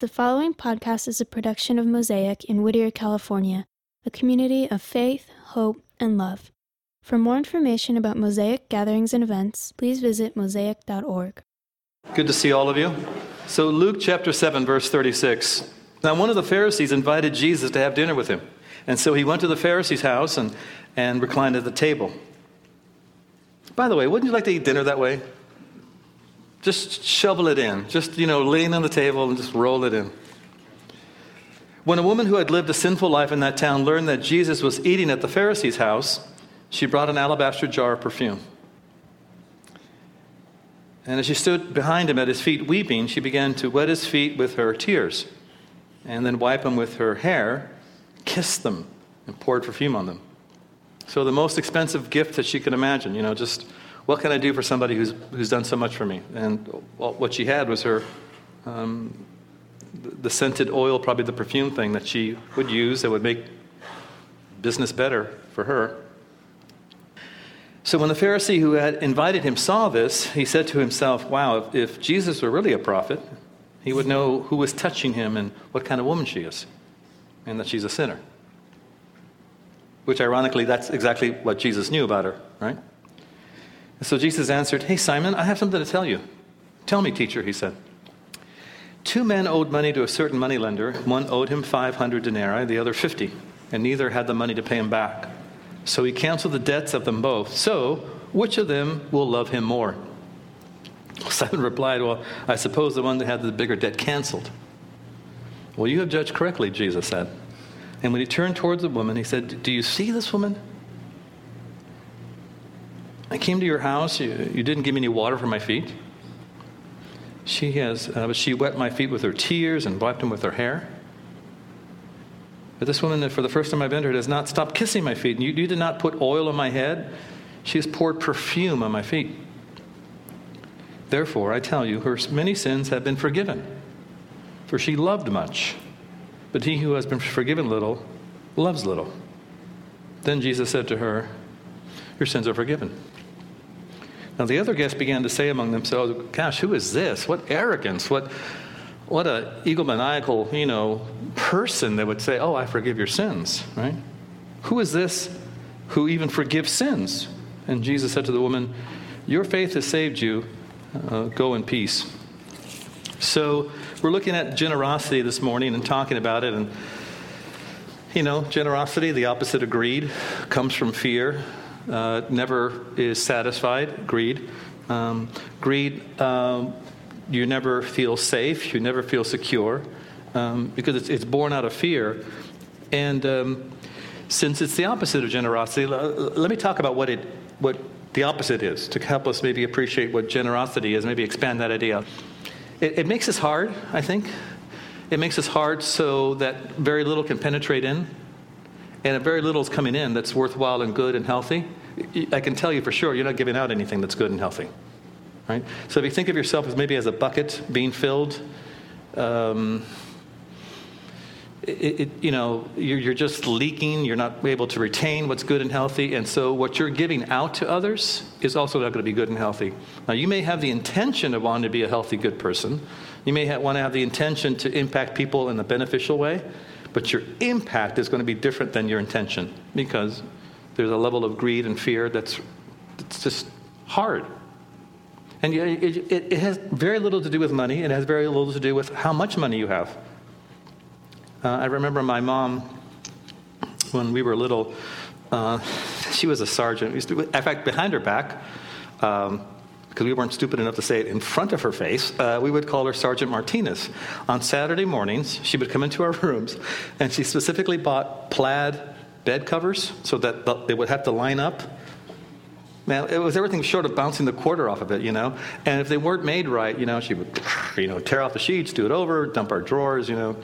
The following podcast is a production of Mosaic in Whittier, California, a community of faith, hope, and love. For more information about Mosaic gatherings and events, please visit mosaic.org. Good to see all of you. So, Luke chapter 7, verse 36. Now, one of the Pharisees invited Jesus to have dinner with him. And so he went to the Pharisee's house and, and reclined at the table. By the way, wouldn't you like to eat dinner that way? Just shovel it in. Just, you know, lean on the table and just roll it in. When a woman who had lived a sinful life in that town learned that Jesus was eating at the Pharisee's house, she brought an alabaster jar of perfume. And as she stood behind him at his feet weeping, she began to wet his feet with her tears, and then wipe them with her hair, kissed them, and poured perfume on them. So, the most expensive gift that she could imagine, you know, just what can I do for somebody who's, who's done so much for me? And what she had was her, um, the scented oil, probably the perfume thing that she would use that would make business better for her. So when the Pharisee who had invited him saw this, he said to himself, Wow, if, if Jesus were really a prophet, he would know who was touching him and what kind of woman she is, and that she's a sinner. Which, ironically, that's exactly what Jesus knew about her, right? So Jesus answered, Hey, Simon, I have something to tell you. Tell me, teacher, he said. Two men owed money to a certain moneylender. One owed him 500 denarii, the other 50, and neither had the money to pay him back. So he canceled the debts of them both. So, which of them will love him more? Simon replied, Well, I suppose the one that had the bigger debt canceled. Well, you have judged correctly, Jesus said. And when he turned towards the woman, he said, Do you see this woman? I came to your house. You, you didn't give me any water for my feet. She has, uh, but she wet my feet with her tears and wiped them with her hair. But this woman, for the first time I've entered, has not stopped kissing my feet. And you, you did not put oil on my head. She has poured perfume on my feet. Therefore, I tell you, her many sins have been forgiven, for she loved much. But he who has been forgiven little loves little. Then Jesus said to her, Your sins are forgiven. Now the other guests began to say among themselves, Gosh, who is this? What arrogance! What what a egomaniacal, you know, person that would say, "Oh, I forgive your sins." Right? Who is this who even forgives sins? And Jesus said to the woman, "Your faith has saved you. Uh, go in peace." So we're looking at generosity this morning and talking about it, and you know, generosity, the opposite of greed, comes from fear uh, never is satisfied, greed. Um, greed, um, you never feel safe, you never feel secure, um, because it's, it's, born out of fear. And um, since it's the opposite of generosity, let me talk about what, it, what the opposite is to help us maybe appreciate what generosity is, maybe expand that idea. It, it makes us hard, I think. It makes us hard so that very little can penetrate in and very little is coming in that's worthwhile and good and healthy, I can tell you for sure you're not giving out anything that's good and healthy. Right? So if you think of yourself as maybe as a bucket being filled, um, it, it, you know, you're, you're, just leaking. You're not able to retain what's good and healthy, and so what you're giving out to others is also not going to be good and healthy. Now, you may have the intention of wanting to be a healthy, good person. You may have, want to have the intention to impact people in a beneficial way, but your impact is going to be different than your intention because there's a level of greed and fear that's, that's just hard. And it, it, it, has very little to do with money. It has very little to do with how much money you have. Uh, I remember my mom, when we were little, uh, she was a sergeant. To, in fact, behind her back, um, because we weren't stupid enough to say it in front of her face, uh, we would call her Sergeant Martinez. On Saturday mornings, she would come into our rooms, and she specifically bought plaid bed covers so that they would have to line up. Man, it was everything short of bouncing the quarter off of it, you know. And if they weren't made right, you know, she would, you know, tear off the sheets, do it over, dump our drawers, you know.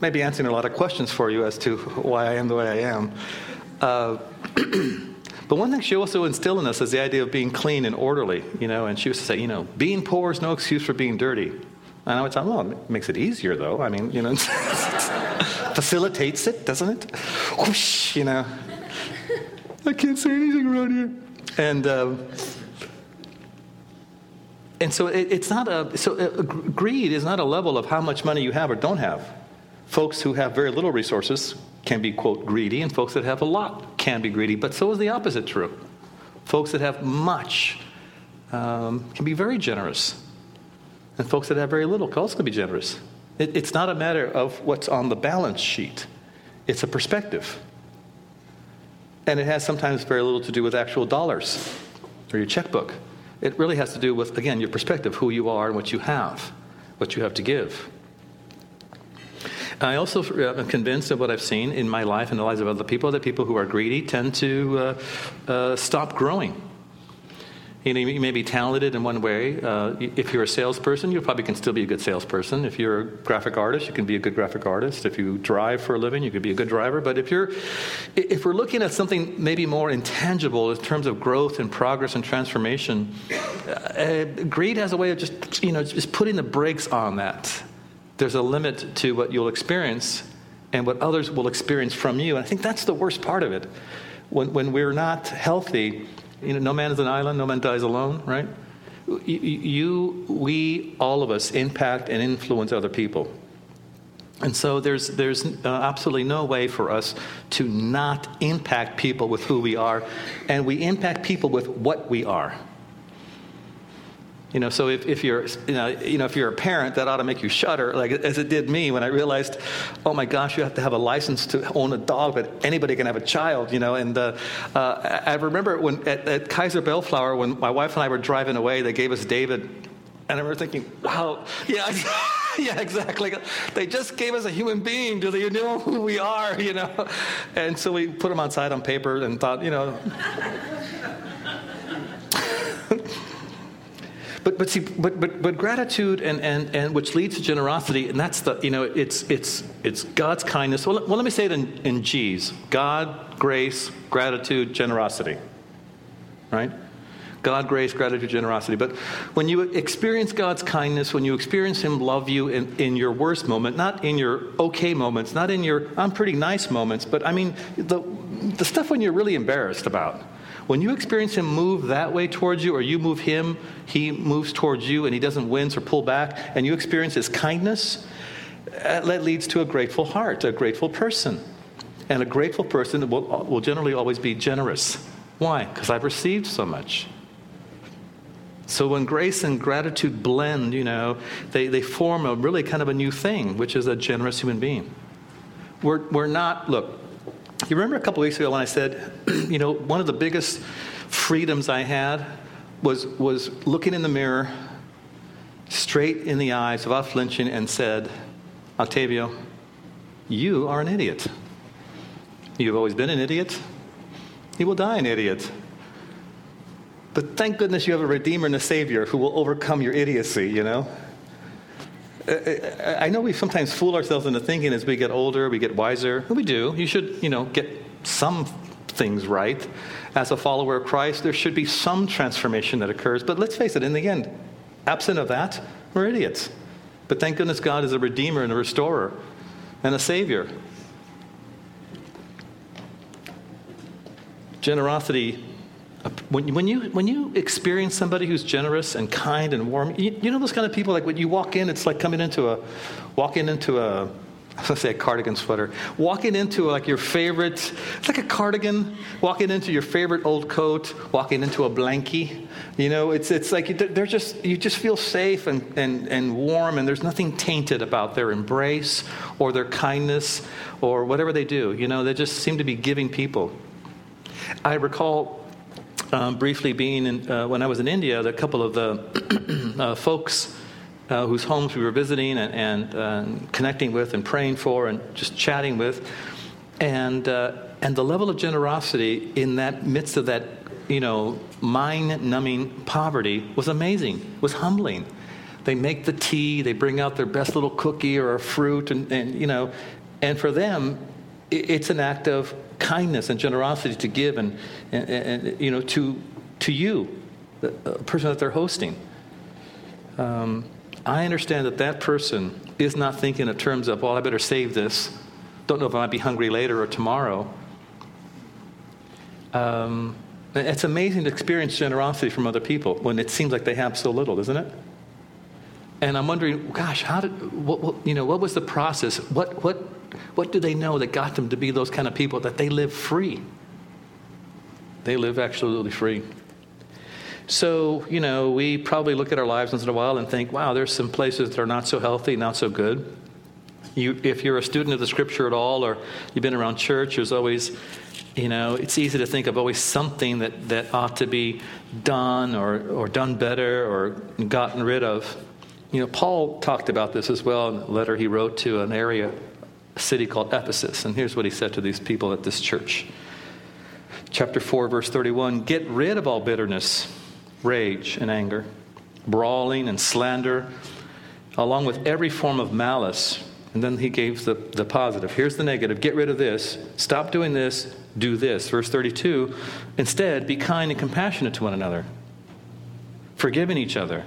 Maybe answering a lot of questions for you as to why I am the way I am. Uh, But one thing she also instilled in us is the idea of being clean and orderly, you know, and she used to say, you know, being poor is no excuse for being dirty. I would say, well, it makes it easier, though. I mean, you know, facilitates it, doesn't it? Whoosh, you know. I can't say anything around here. And, um, and so it, it's not a so uh, greed is not a level of how much money you have or don't have. Folks who have very little resources can be quote greedy, and folks that have a lot can be greedy. But so is the opposite true. Folks that have much um, can be very generous, and folks that have very little can also be generous. It, it's not a matter of what's on the balance sheet; it's a perspective, and it has sometimes very little to do with actual dollars or your checkbook. It really has to do with, again, your perspective, who you are and what you have, what you have to give. I also am convinced of what I've seen in my life and the lives of other people that people who are greedy tend to uh, uh, stop growing. You, know, you may be talented in one way. Uh, if you're a salesperson, you probably can still be a good salesperson. If you're a graphic artist, you can be a good graphic artist. If you drive for a living, you could be a good driver. But if you're, if we're looking at something maybe more intangible in terms of growth and progress and transformation, uh, greed has a way of just, you know, just putting the brakes on that. There's a limit to what you'll experience and what others will experience from you. And I think that's the worst part of it. When, when we're not healthy, you know, no man is an island, no man dies alone, right? You, we, all of us, impact and influence other people. And so there's, there's uh, absolutely no way for us to not impact people with who we are, and we impact people with what we are. You know, so if, if you're, you know, you know, if you're a parent, that ought to make you shudder, like as it did me when I realized, oh my gosh, you have to have a license to own a dog, but anybody can have a child, you know. And uh, uh, I remember when at, at Kaiser Bellflower, when my wife and I were driving away, they gave us David, and I remember thinking, wow, yeah. yeah, exactly. They just gave us a human being. Do they know who we are? You know, and so we put him outside on paper and thought, you know, but but see, but but but gratitude and and and which leads to generosity, and that's the you know it's it's it's God's kindness. Well, well let me say it in, in G's: God, grace, gratitude, generosity. Right. God, grace, gratitude, generosity. But when you experience God's kindness, when you experience Him love you in, in your worst moment, not in your okay moments, not in your I'm pretty nice moments, but I mean the, the stuff when you're really embarrassed about, when you experience him move that way towards you, or you move him, he moves towards you, and he doesn't wince or pull back, and you experience his kindness, that leads to a grateful heart, a grateful person. And a grateful person will, will generally always be generous. Why? Because I've received so much. So when grace and gratitude blend, you know, they, they form a really kind of a new thing, which is a generous human being. We're, we're not, look, you remember a couple weeks ago when I said, you know, one of the biggest freedoms I had was, was looking in the mirror straight in the eyes without flinching and said, Octavio, you are an idiot. You've always been an idiot. You will die an idiot. But thank goodness you have a Redeemer and a Savior who will overcome your idiocy, you know? Uh, uh, uh, I know we sometimes fool ourselves into thinking as we get older, we get wiser. We do. You should, you know, get some things right. As a follower of Christ, there should be some transformation that occurs. But let's face it, in the end, absent of that, we're idiots. But thank goodness God is a redeemer and a restorer and a savior. Generosity when, when, you, when you experience somebody who's generous and kind and warm, you, you know those kind of people, like when you walk in, it's like coming into a, walking into a, I was to say a cardigan sweater. Walking into like your favorite, it's like a cardigan. Walking into your favorite old coat. Walking into a blankie. You know, it's it's like they're just you just feel safe and and and warm, and there's nothing tainted about their embrace or their kindness or whatever they do. You know, they just seem to be giving people. I recall um, briefly being in, uh, when I was in India, a couple of the uh, folks uh, whose homes we were visiting and, and uh, connecting with and praying for and just chatting with, and uh, and the level of generosity in that midst of that you know mind-numbing poverty was amazing, was humbling. They make the tea, they bring out their best little cookie or a fruit, and, and you know, and for them, it's an act of kindness and generosity to give and, and, and you know to to you the person that they're hosting um, i understand that that person is not thinking in terms of well i better save this don't know if i might be hungry later or tomorrow um, It's amazing to experience generosity from other people when it seems like they have so little, isn't it? And I'm wondering, gosh, how did, what, what, you know, what was the process? What, what, what do they know that got them to be those kind of people that they live free? They live absolutely free. So, you know, we probably look at our lives once in a while and think, wow, there's some places that are not so healthy, not so good. You, if you're a student of the scripture at all, or you've been around church, there's always, you know, it's easy to think of always something that, that ought to be done or, or done better or gotten rid of. You know, Paul talked about this as well in a letter he wrote to an area, a city called Ephesus. And here's what he said to these people at this church. Chapter 4, verse 31 Get rid of all bitterness, rage, and anger, brawling and slander, along with every form of malice. And then he gave the, the positive. Here's the negative get rid of this, stop doing this, do this. Verse 32 Instead, be kind and compassionate to one another, forgiving each other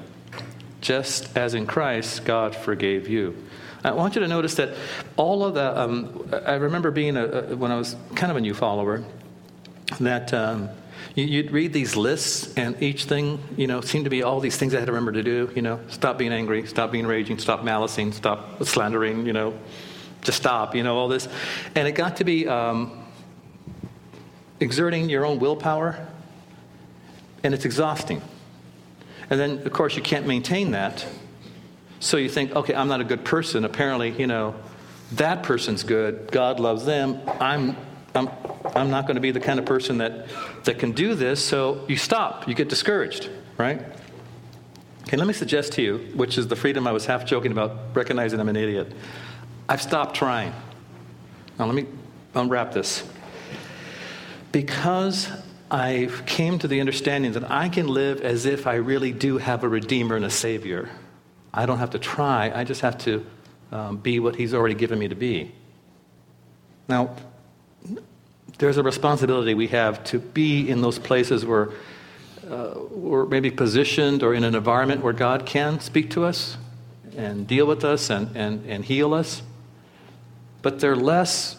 just as in Christ God forgave you. I want you to notice that all of the, um, I remember being, a, a, when I was kind of a new follower, that um, you, would read these lists, and each thing, you know, seemed to be all these things I had to remember to do. You know, stop being angry, stop being raging, stop malicing, stop slandering, you know, just stop, you know, all this. And it got to be um, exerting your own willpower, and it's exhausting. And then, of course, you can't maintain that. So you think, okay, I'm not a good person. Apparently, you know, that person's good. God loves them. I'm, I'm, I'm not going to be the kind of person that, that can do this. So you stop. You get discouraged, right? Okay, let me suggest to you, which is the freedom I was half joking about, recognizing I'm an idiot. I've stopped trying. Now, let me unwrap this. Because I came to the understanding that I can live as if I really do have a Redeemer and a Savior. I don't have to try, I just have to um, be what He's already given me to be. Now, there's a responsibility we have to be in those places where uh, we're maybe positioned or in an environment where God can speak to us and deal with us and, and, and heal us. But they're less,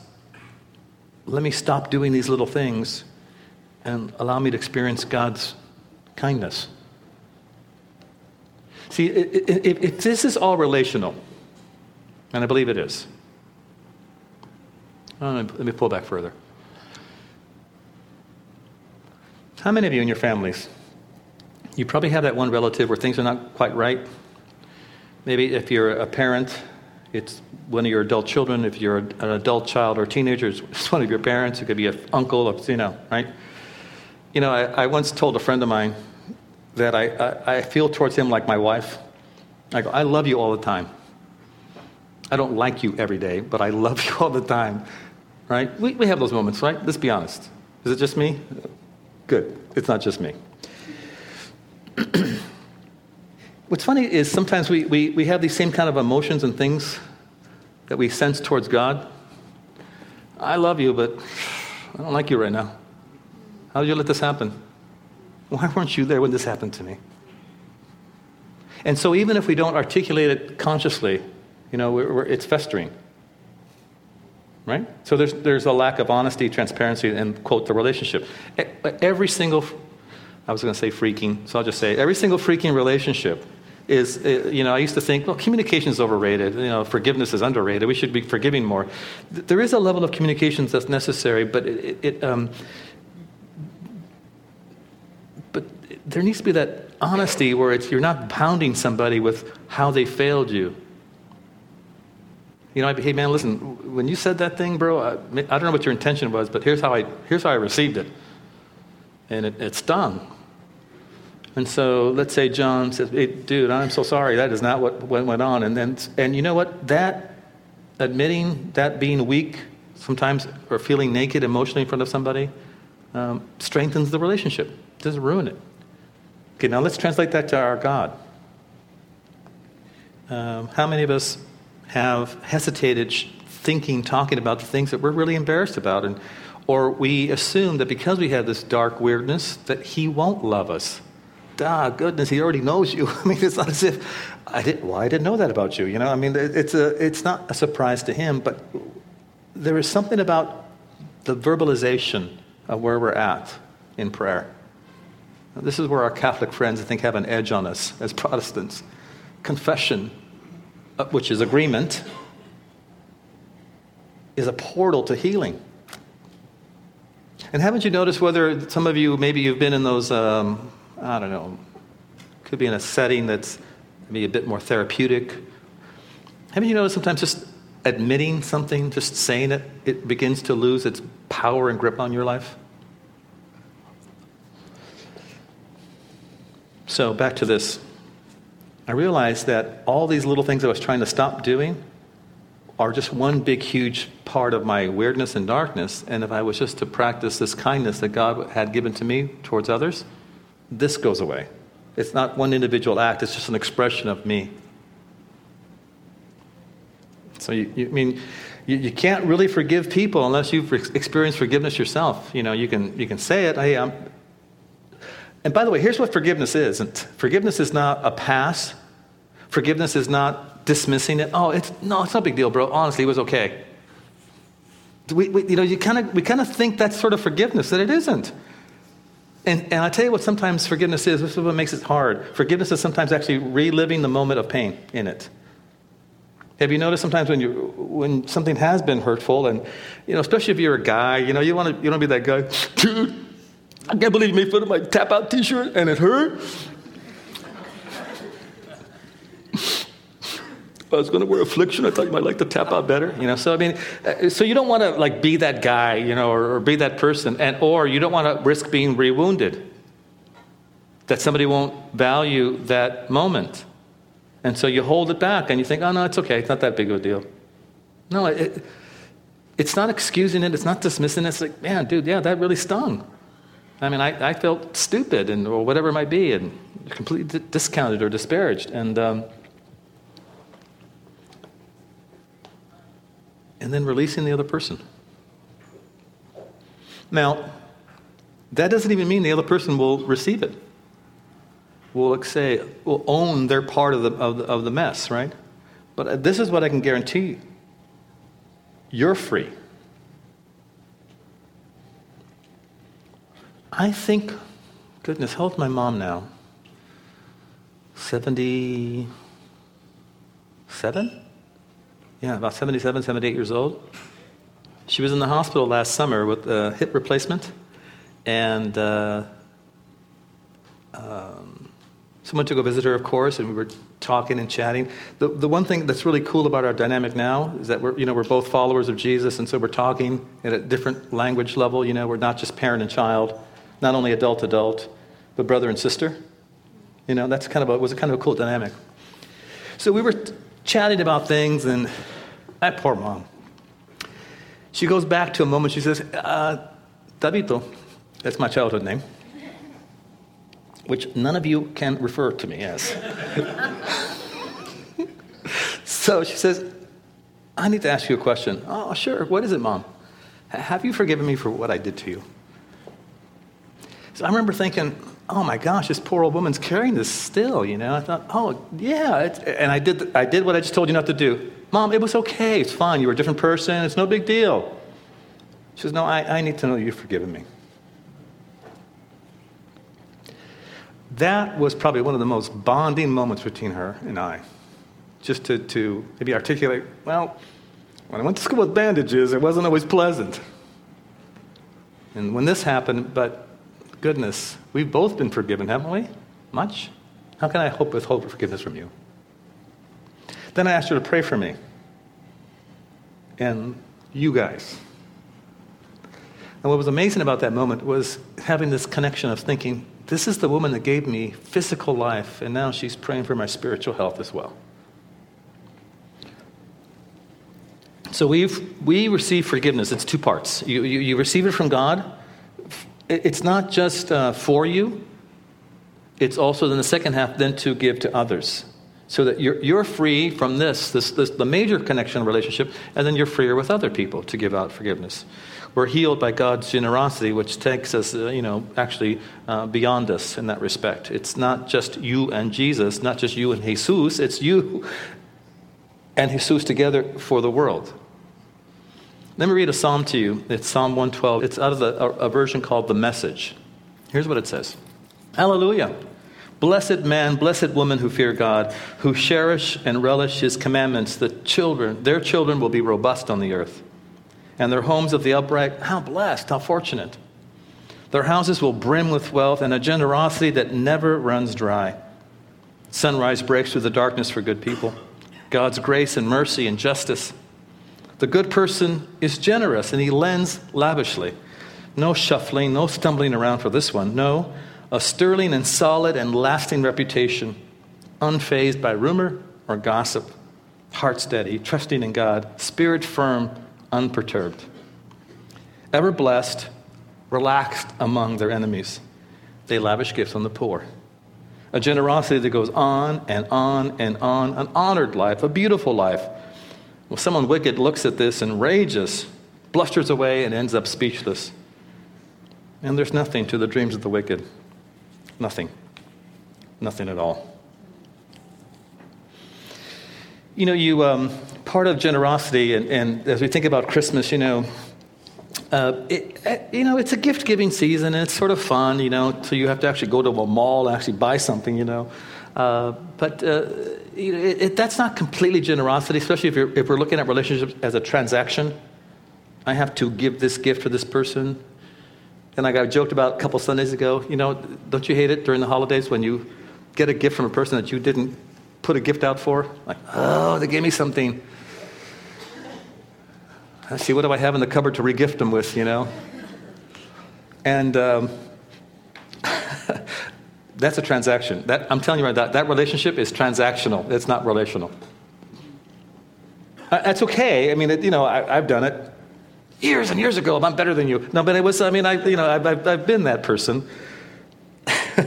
let me stop doing these little things and allow me to experience God's kindness. See, if, if this is all relational, and I believe it is, oh, let me pull back further. How many of you in your families, you probably have that one relative where things are not quite right? Maybe if you're a parent, it's one of your adult children. If you're an adult child or teenager, it's one of your parents. It could be an uncle, or, you know, right? You know, I, I once told a friend of mine that I, I, I feel towards him like my wife. I go, I love you all the time. I don't like you every day, but I love you all the time. Right? We, we have those moments, right? Let's be honest. Is it just me? Good. It's not just me. What's funny is sometimes we, we, we have these same kind of emotions and things that we sense towards God. I love you, but I don't like you right now. How did you let this happen? Why weren't you there when this happened to me? And so, even if we don't articulate it consciously, you know, we're, we're, it's festering. Right? So, there's, there's a lack of honesty, transparency, and, quote, the relationship. Every single, I was going to say freaking, so I'll just say every single freaking relationship is, uh, you know, I used to think, well, communication is overrated. You know, forgiveness is underrated. We should be forgiving more. There is a level of communications that's necessary, but it, it um, there needs to be that honesty where you're not pounding somebody with how they failed you. You know, hey man, listen, when you said that thing, bro, I, I don't know what your intention was, but here's how I, here's how I received it. And it, it stung. And so let's say John says, hey, dude, I'm so sorry. That is not what went on. And then, and you know what? That admitting that being weak sometimes or feeling naked emotionally in front of somebody um, strengthens the relationship, doesn't ruin it. Okay, now let's translate that to our God. Um, how many of us have hesitated thinking, talking about the things that we're really embarrassed about? And, or we assume that because we have this dark weirdness, that He won't love us. Ah, goodness, He already knows you. I mean, it's not as if I didn't. Well, I didn't know that about you. You know, I mean, it's a. It's not a surprise to Him, but there is something about the verbalization of where we're at in prayer This is where our Catholic friends, I think, have an edge on us as Protestants. Confession, uh, which is agreement, is a portal to healing. And haven't you noticed whether some of you, maybe you've been in those, um, I don't know, could be in a setting that's maybe a bit more therapeutic. Haven't you noticed sometimes just admitting something, just saying it, it begins to lose its power and grip on your life? So, back to this. I realized that all these little things I was trying to stop doing are just one big, huge part of my weirdness and darkness. And if I was just to practice this kindness that God had given to me towards others, this goes away. It's not one individual act, it's just an expression of me. So, you, you I mean, you, you, can't really forgive people unless you've experienced forgiveness yourself. You know, you can, you can say it, hey, I'm, and by the way, here's what forgiveness isn't forgiveness is not a pass, forgiveness is not dismissing it. Oh, it's, no, it's no big deal, bro. Honestly, it was okay. We, we you know, you kind of, we kind of think that's sort of forgiveness, that it isn't. And, and I tell you what sometimes forgiveness is, this is what makes it hard. Forgiveness is sometimes actually reliving the moment of pain in it. Have you noticed sometimes when you when something has been hurtful, and you know, especially if you're a guy, you know, you want to you want to be that guy, dude. I can't believe you made fun of my tap out t shirt and it hurt. I was going to wear affliction. I thought you might like the tap out better, you know. So I mean, uh, so you don't want to like be that guy, you know, or, or be that person, and or you don't want to risk being rewounded. That somebody won't value that moment, and so you hold it back, and you think, oh no, it's okay, it's not that big of a deal. No, it, it's not excusing it, it's not dismissing it. It's like, man, dude, yeah, that really stung. I mean, I, I felt stupid and or whatever it might be, and completely discounted or disparaged, and um, and then releasing the other person. Now, that doesn't even mean the other person will receive it. Will say, will own their part of the, of the, of the mess, right? But uh, this is what I can guarantee you. You're free. I think, goodness, how old's my mom now? 77? Yeah, about 77, 78 years old. She was in the hospital last summer with a hip replacement, and uh, um, someone to go visit her, of course, and we were talking and chatting. The, the one thing that's really cool about our dynamic now is that we're, you know, we're both followers of Jesus, and so we're talking at a different language level. You know, we're not just parent and child not only adult adult, but brother and sister. You know, that's kind of a, was a kind of a cool dynamic. So we were t- chatting about things, and that poor mom. She goes back to a moment. She says, uh, "Tabito, that's my childhood name, which none of you can refer to me as." so she says, "I need to ask you a question." Oh, sure. What is it, mom? Have you forgiven me for what I did to you? So I remember thinking, oh my gosh, this poor old woman's carrying this still, you know. I thought, oh, yeah. and I did, I did what I just told you not to do. Mom, it was okay. It's fine. You were a different person. It's no big deal. She says, no, I, I need to know you've forgiven me. That was probably one of the most bonding moments between her and I. Just to, to maybe articulate, well, when I went to school with bandages, it wasn't always pleasant. And when this happened, but goodness, we've both been forgiven, haven't we? Much? How can I hope with hope forgiveness from you? Then I asked her to pray for me and you guys. And what was amazing about that moment was having this connection of thinking, this is the woman that gave me physical life, and now she's praying for my spiritual health as well. So we've, we receive forgiveness. It's two parts. You, you, you receive it from God, it's not just uh, for you, it's also in the second half then to give to others. So that you're, you're free from this, this, this, the major connection relationship, and then you're freer with other people to give out forgiveness. We're healed by God's generosity, which takes us, uh, you know, actually uh, beyond us in that respect. It's not just you and Jesus, not just you and Jesus, it's you and Jesus together for the world. Let me read a psalm to you. It's Psalm 112. It's out of the, a, a version called The Message. Here's what it says Hallelujah. Blessed man, blessed woman who fear God, who cherish and relish his commandments. The children, their children will be robust on the earth. And their homes of the upright, how blessed, how fortunate. Their houses will brim with wealth and a generosity that never runs dry. Sunrise breaks through the darkness for good people. God's grace and mercy and justice. The good person is generous and he lends lavishly. No shuffling, no stumbling around for this one. No, a sterling and solid and lasting reputation, unfazed by rumor or gossip, heart steady, trusting in God, spirit firm, unperturbed. Ever blessed, relaxed among their enemies. They lavish gifts on the poor. A generosity that goes on and on and on, an honored life, a beautiful life. Well, someone wicked looks at this and rages, blusters away, and ends up speechless. And there's nothing to the dreams of the wicked. Nothing. Nothing at all. You know, you um, part of generosity, and, and, as we think about Christmas, you know, uh, it, you know, it's a gift giving season, and it's sort of fun, you know. So you have to actually go to a mall and actually buy something, you know. Uh, but uh, you know, it, it, that's not completely generosity, especially if, if we're looking at relationships as a transaction. I have to give this gift to this person, and like I joked about a couple Sundays ago, you know, don't you hate it during the holidays when you get a gift from a person that you didn't put a gift out for? Like, oh, they gave me something. Let's see, what do I have in the cupboard to regift them with, you know? And um, that's a transaction. That, I'm telling you right now, that, that relationship is transactional. It's not relational. Uh, that's okay. I mean, it, you know, I, I've done it years and years ago, I'm better than you. No, but it was, I mean, I, you know, I've, I've, I've been that person.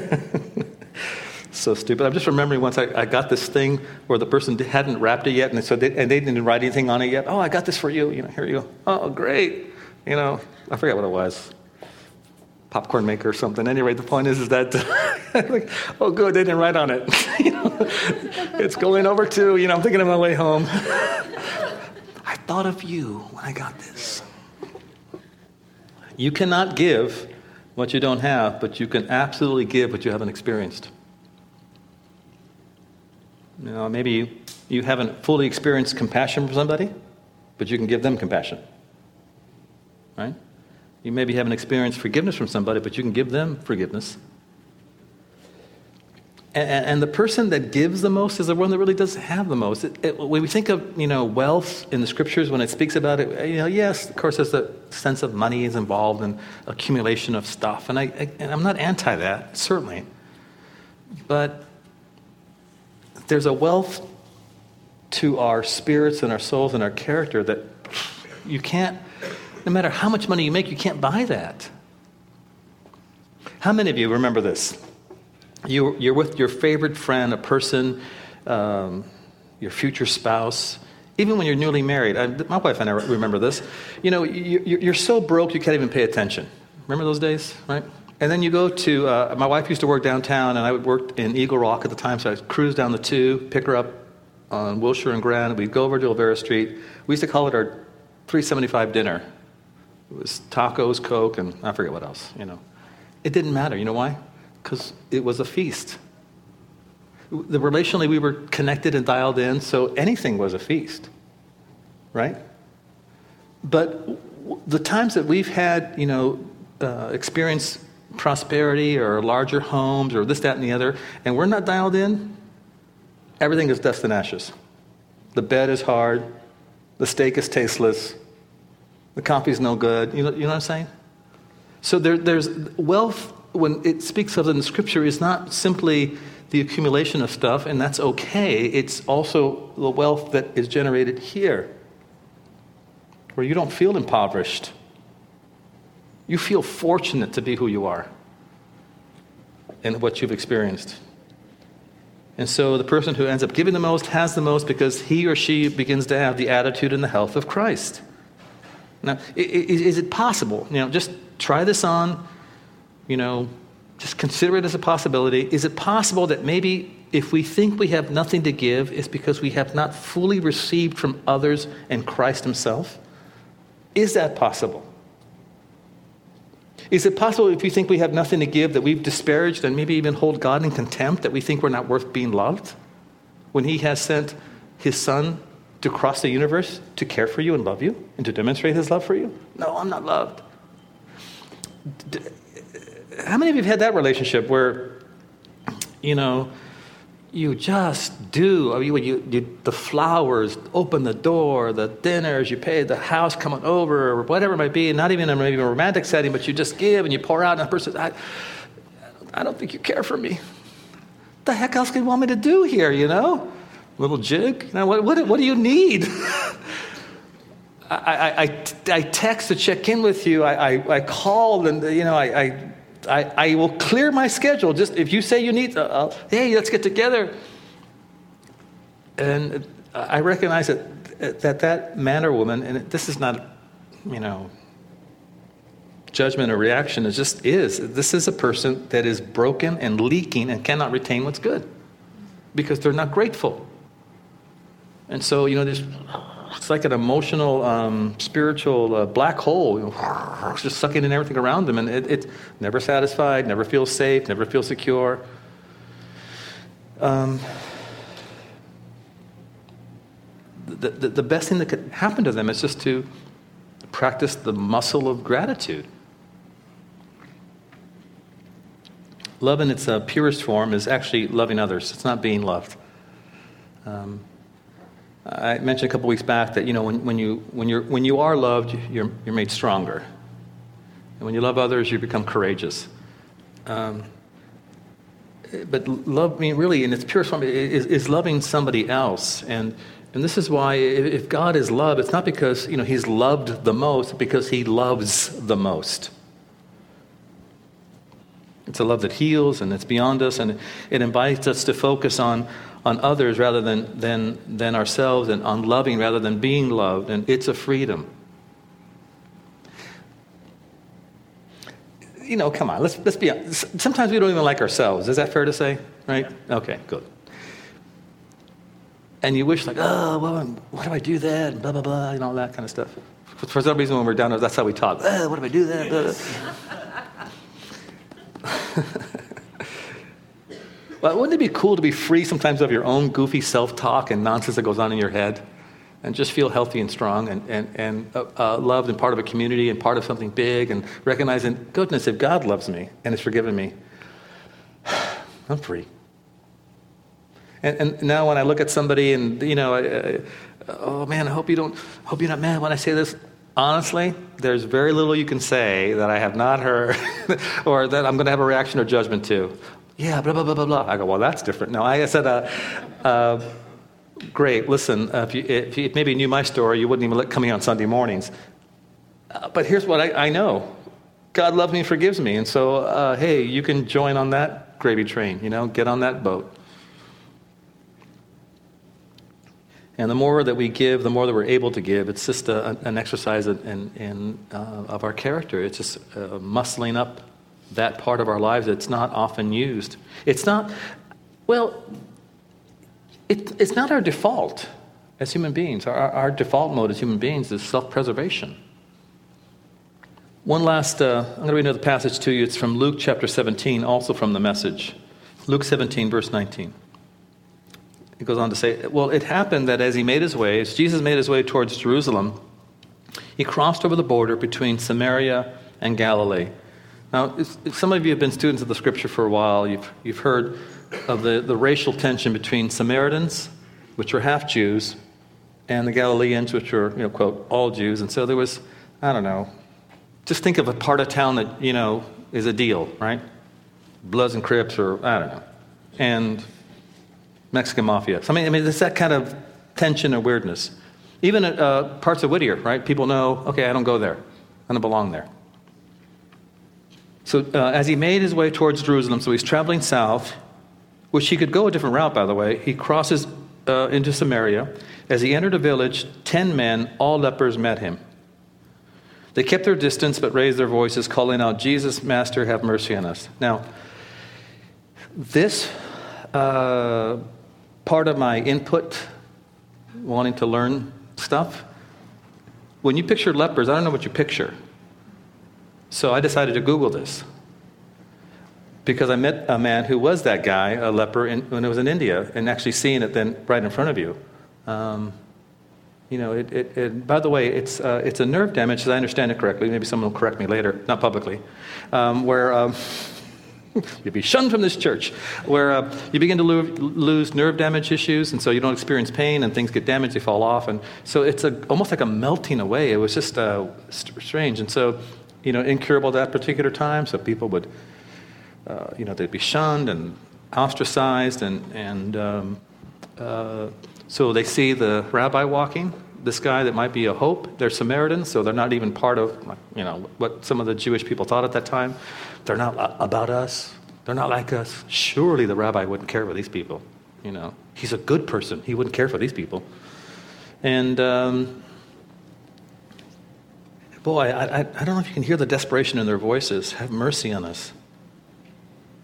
so stupid. I'm just remembering once I, I, got this thing where the person hadn't wrapped it yet, and so they, and they didn't write anything on it yet. Oh, I got this for you. You know, here you go. Oh, great. You know, I forget what it was. Popcorn maker or something. Anyway, the point is, is that like, oh, good, they didn't write on it. it's going over to. You know, I'm thinking of my way home. I thought of you when I got this. You cannot give what you don't have, but you can absolutely give what you haven't experienced. You know, maybe you, you haven't fully experienced compassion for somebody, but you can give them compassion. Right? You maybe haven't experienced forgiveness from somebody, but you can give them forgiveness. And, and, the person that gives the most is the one that really does have the most. It, it, when we think of you know wealth in the scriptures, when it speaks about it, you know, yes, of course, there's a sense of money is involved and accumulation of stuff, and I, I and I'm not anti that certainly, but there's a wealth to our spirits and our souls and our character that you can't, no matter how much money you make, you can't buy that. How many of you remember this? you, you're with your favorite friend, a person, um, your future spouse, even when you're newly married. I, my wife and I remember this. You know, you, you're so broke you can't even pay attention. Remember those days, right? And then you go to, uh, my wife used to work downtown, and I worked in Eagle Rock at the time, so I'd cruise down the two, pick her up on Wilshire and Grand. We'd go over to Olvera Street. We used to call it our 375 dinner. It was tacos, Coke, and I forget what else, you know. It didn't matter. You know why? Because it was a feast. The relationally, we were connected and dialed in, so anything was a feast, right? But the times that we've had, you know, uh, prosperity or larger homes or this, that, and the other, and we're not dialed in, everything is dust and ashes. The bed is hard, the steak is tasteless, the coffee's no good. You know, you know what I'm saying? So there, there's wealth when it speaks of in Scripture, is not simply the accumulation of stuff, and that's okay. It's also the wealth that is generated here, where you don't feel impoverished. You feel fortunate to be who you are and what you've experienced. And so the person who ends up giving the most has the most because he or she begins to have the attitude and the health of Christ. Now, is it possible? You know, just try this on you know, just consider it as a possibility. Is it possible that maybe if we think we have nothing to give, it's because we have not fully received from others and Christ Himself? Is that possible? Is it possible if we think we have nothing to give that we've disparaged and maybe even hold God in contempt that we think we're not worth being loved? When He has sent His Son to cross the universe to care for you and love you and to demonstrate His love for you? No, I'm not loved. How many of you have had that relationship where, you know, you just do. I mean, you, you, the flowers, open the door, the dinners, you pay the house coming over, or whatever it might be, not even in maybe a romantic setting, but you just give and you pour out, and the person says, I, I don't think you care for me. What the heck else could you want me to do here, you know? Little jig? You know, what, what, what do you need? I, I, I, text to check in with you. I, I, I and, you know, I, I I, will clear my schedule. Just if you say you need, uh, hey, let's get together. And I recognize that that, that man or woman, and this is not, you know, judgment or reaction, it just is. This is a person that is broken and leaking and cannot retain what's good because they're not grateful. And so, you know, there's it's like an emotional, um, spiritual uh, black hole, you know, just sucking in everything around them. And it, it never satisfied, never feels safe, never feels secure. Um, the, the, the best thing that could happen to them is just to practice the muscle of gratitude. Love in its uh, purest form is actually loving others, it's not being loved. Um, I mentioned a couple weeks back that you know when, when you when you're when you are loved, you're you're made stronger, and when you love others, you become courageous. Um, but love, I mean, really, in its purest form, is, is loving somebody else, and and this is why if God is love, it's not because you know He's loved the most, because He loves the most. It's a love that heals and it's beyond us, and it invites us to focus on on others rather than, than, than ourselves and on loving rather than being loved. And it's a freedom. You know, come on, let's, let's be honest. Sometimes we don't even like ourselves. Is that fair to say? Right? Okay, good. And you wish, like, oh, well, why do I do that? And blah, blah, blah, and all that kind of stuff. For some reason, when we're down there, that's how we talk. Eh, oh, what do I do that? Blah. But wouldn't it be cool to be free sometimes of your own goofy self talk and nonsense that goes on in your head? And just feel healthy and strong and, and, and uh, uh, loved and part of a community and part of something big and recognizing, goodness, if God loves me and has forgiven me, I'm free. And, and, now when I look at somebody and, you know, I, oh man, I hope you don't, I hope you're not mad when I say this. Honestly, there's very little you can say that I have not heard or that I'm going to have a reaction or judgment to yeah, blah, blah, blah, blah, blah. I go, well, that's different. No, I said, uh, uh, great, listen, uh, if, you, if you maybe knew my story, you wouldn't even let coming on Sunday mornings. Uh, but here's what I, I, know God loves me and forgives me. And so, uh, hey, you can join on that gravy train, you know, get on that boat. And the more that we give, the more that we're able to give. It's just a, an exercise in, in, uh, of our character. It's just muscling up that part of our lives that's not often used. It's not, well, it, it's not our default as human beings. Our, our default mode as human beings is self preservation. One last, uh, I'm going to read another passage to you. It's from Luke chapter 17, also from the message. Luke 17, verse 19. It goes on to say, Well, it happened that as he made his way, as Jesus made his way towards Jerusalem, he crossed over the border between Samaria and Galilee. Now, some of you have been students of the scripture for a while. You've, you've heard of the, the racial tension between Samaritans, which were half Jews, and the Galileans, which were, you know, quote, all Jews. And so there was, I don't know, just think of a part of town that, you know, is a deal, right? Bloods and Crips, or I don't know, and Mexican mafia. So, I mean, I mean, it's that kind of tension or weirdness. Even uh, parts of Whittier, right? People know, okay, I don't go there. I don't belong there. So uh, as he made his way towards Jerusalem, so he's traveling south, which he could go a different route, by the way. He crosses uh, into Samaria. As he entered a village, ten men, all lepers, met him. They kept their distance but raised their voices, calling out, Jesus, Master, have mercy on us. Now, this uh, part of my input, wanting to learn stuff, when you picture lepers, I don't know what you picture. So I decided to Google this because I met a man who was that guy, a leper, in, when it was in India, and actually seeing it then right in front of you. Um, you know, it, it, it, by the way, it's, uh, it's a nerve damage, as I understand it correctly. Maybe someone will correct me later, not publicly, um, where um, you'll be shunned from this church, where uh, you begin to lo- lose nerve damage issues, and so you don't experience pain, and things get damaged, they fall off. And so it's a, almost like a melting away. It was just uh, st- strange. And so, you know, incurable at that particular time, so people would, uh, you know, they'd be shunned and ostracized, and, and um, uh, so they see the rabbi walking, this guy that might be a hope. They're Samaritans, so they're not even part of, you know, what some of the Jewish people thought at that time. They're not about us. They're not like us. Surely the rabbi wouldn't care for these people. You know, he's a good person. He wouldn't care for these people. And um, boy, I, I, don't know if you can hear the desperation in their voices. Have mercy on us.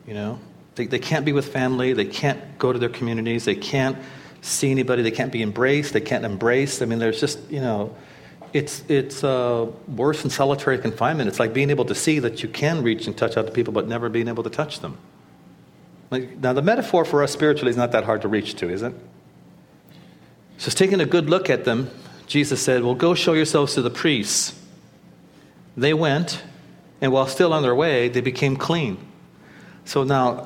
You know, they, they can't be with family. They can't go to their communities. They can't see anybody. They can't be embraced. They can't embrace. I mean, there's just, you know, it's, it's uh, worse than solitary confinement. It's like being able to see that you can reach and touch other people, but never being able to touch them. Like, now, the metaphor for us spiritually is not that hard to reach to, is it? So, taking a good look at them, Jesus said, Well, go show yourselves to the priests. They went, and while still on their way, they became clean. So now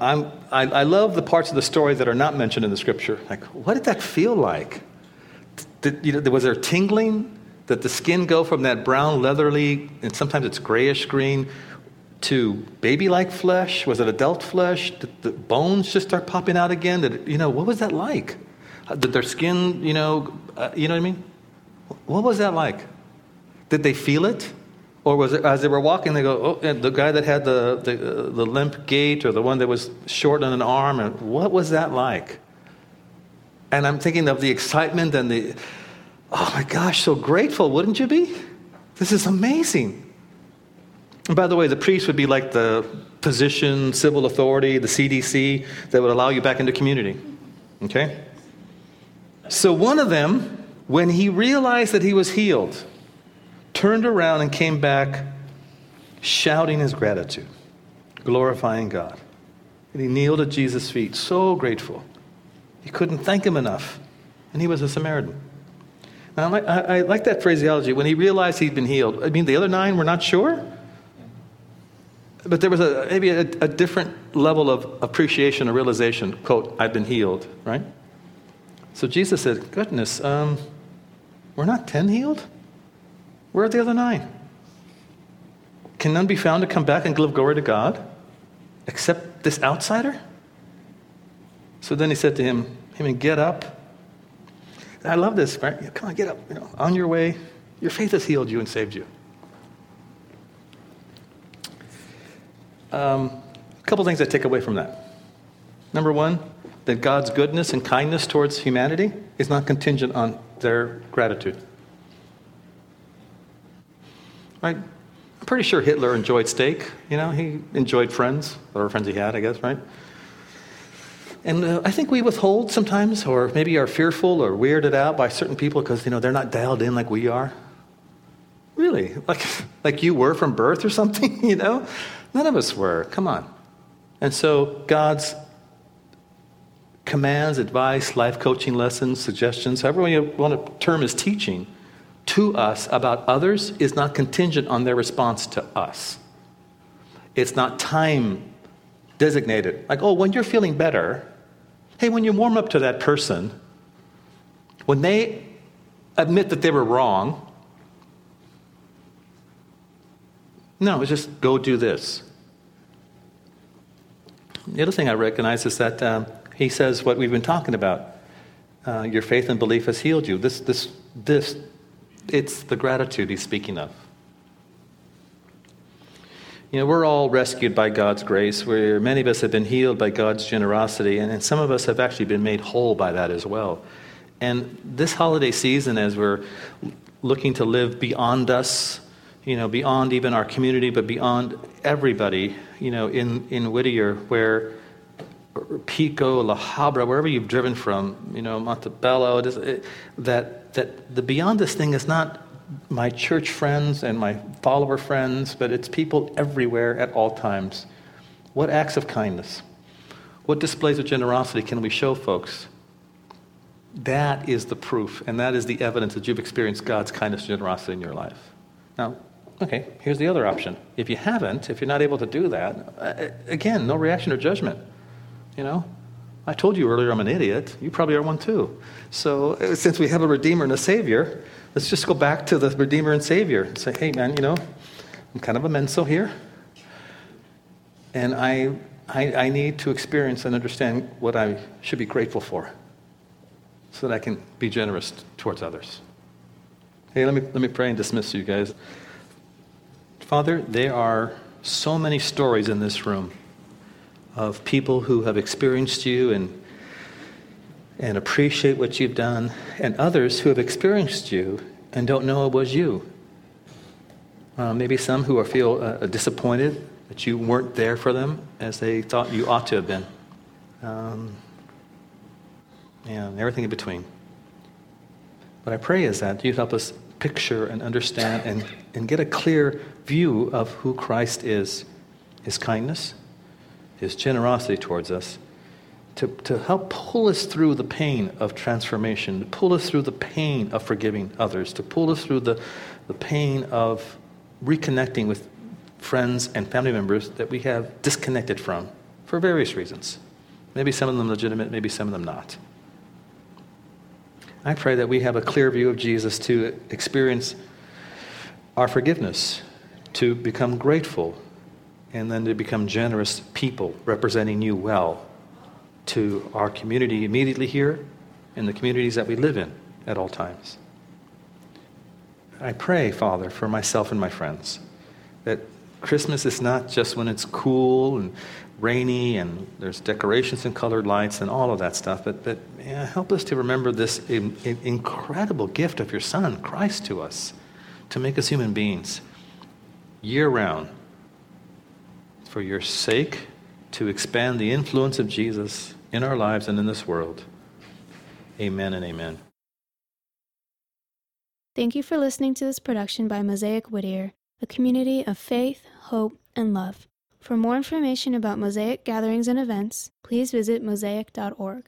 I, I love the parts of the story that are not mentioned in the scripture. Like, what did that feel like? Did, you know, was there tingling? Did the skin go from that brown, leathery, and sometimes it's grayish green, to baby like flesh? Was it adult flesh? Did the bones just start popping out again? Did, you know, what was that like? Did their skin, you know, uh, you know what I mean? What was that like? Did they feel it? Or was it as they were walking, they go, oh, the guy that had the, the, the limp gait or the one that was short on an arm, and what was that like? And I'm thinking of the excitement and the, oh my gosh, so grateful, wouldn't you be? This is amazing. And by the way, the priest would be like the position, civil authority, the CDC that would allow you back into community. Okay? So one of them, when he realized that he was healed, turned around and came back shouting his gratitude, glorifying God. And he kneeled at Jesus' feet, so grateful. He couldn't thank him enough. And he was a Samaritan. Now, I like, I, I like that phraseology. When he realized he'd been healed, I mean, the other nine were not sure. But there was a, maybe a, a different level of appreciation or realization. Quote, I've been healed, right? So Jesus said, Goodness, um, we're not 10 healed? Where are the other nine? Can none be found to come back and give glory to God except this outsider? So then he said to him, him get up. I love this, right? Come on, get up. You know, on your way. Your faith has healed you and saved you. Um, a couple things I take away from that. Number one, that God's goodness and kindness towards humanity is not contingent on their gratitude. Right? I'm pretty sure Hitler enjoyed steak. You know, he enjoyed friends, whatever friends he had, I guess, right? And uh, I think we withhold sometimes, or maybe are fearful or weirded out by certain people because, you know, they're not dialed in like we are. Really? Like, like you were from birth or something, you know? None of us were. Come on. And so God's commands, advice, life coaching lessons, suggestions, however you want to term his teaching, to us about others is not contingent on their response to us. It's not time designated. Like, oh, when you're feeling better, hey, when you warm up to that person, when they admit that they were wrong, no, it's just go do this. The other thing I recognize is that um, he says what we've been talking about. Uh, your faith and belief has healed you. This, this, this it's the gratitude he's speaking of. You know, we're all rescued by God's grace. Where many of us have been healed by God's generosity, and, and some of us have actually been made whole by that as well. And this holiday season, as we're looking to live beyond us, you know, beyond even our community, but beyond everybody, you know, in, in Whittier, where Pico, La Habra, wherever you've driven from, you know, Montebello, it, eh, that, that the beyond this thing is not my church friends and my follower friends, but it's people everywhere at all times. What acts of kindness, what displays of generosity can we show folks? That is the proof, and that is the evidence that you've experienced God's kindness and generosity in your life. Now, okay, here's the other option. If you haven't, if you're not able to do that, uh, again, no reaction or judgment. You know, I told you earlier I'm an idiot. You probably are one too. So, uh, since we have a Redeemer and a Savior, let's just go back to the Redeemer and Savior and say, hey, man, you know, I'm kind of a menso here. And I, I, I need to experience and understand what I should be grateful for so that I can be generous towards others. Hey, let me, let me pray and dismiss you guys. Father, there are so many stories in this room of people who have experienced you and, and appreciate what you've done, and others who have experienced you and don't know it was you. Uh, maybe some who are, feel uh, disappointed that you weren't there for them as they thought you ought to have been. Um, and everything in between. What I pray is that you help us picture and understand and, and get a clear view of who Christ is his kindness, his generosity towards us, to, to help pull us through the pain of transformation, to pull us through the pain of forgiving others, to pull us through the, the pain of reconnecting with friends and family members that we have disconnected from for various reasons. Maybe some of them legitimate, maybe some of them not. I pray that we have a clear view of Jesus to experience our forgiveness, to become grateful, and then to become generous people representing you well to our community immediately here and the communities that we live in at all times. I pray, Father, for myself and my friends, that Christmas is not just when it's cool and rainy and there's decorations and colored lights and all of that stuff, but, but yeah, help us to remember this in, in incredible gift of your Son, Christ, to us, to make us human beings year round for your sake, to expand the influence of Jesus in our lives and in this world. Amen and amen. Thank you for listening to this production by Mosaic Whittier, a community of faith, hope, and love. For more information about Mosaic gatherings and events, please visit mosaic.org.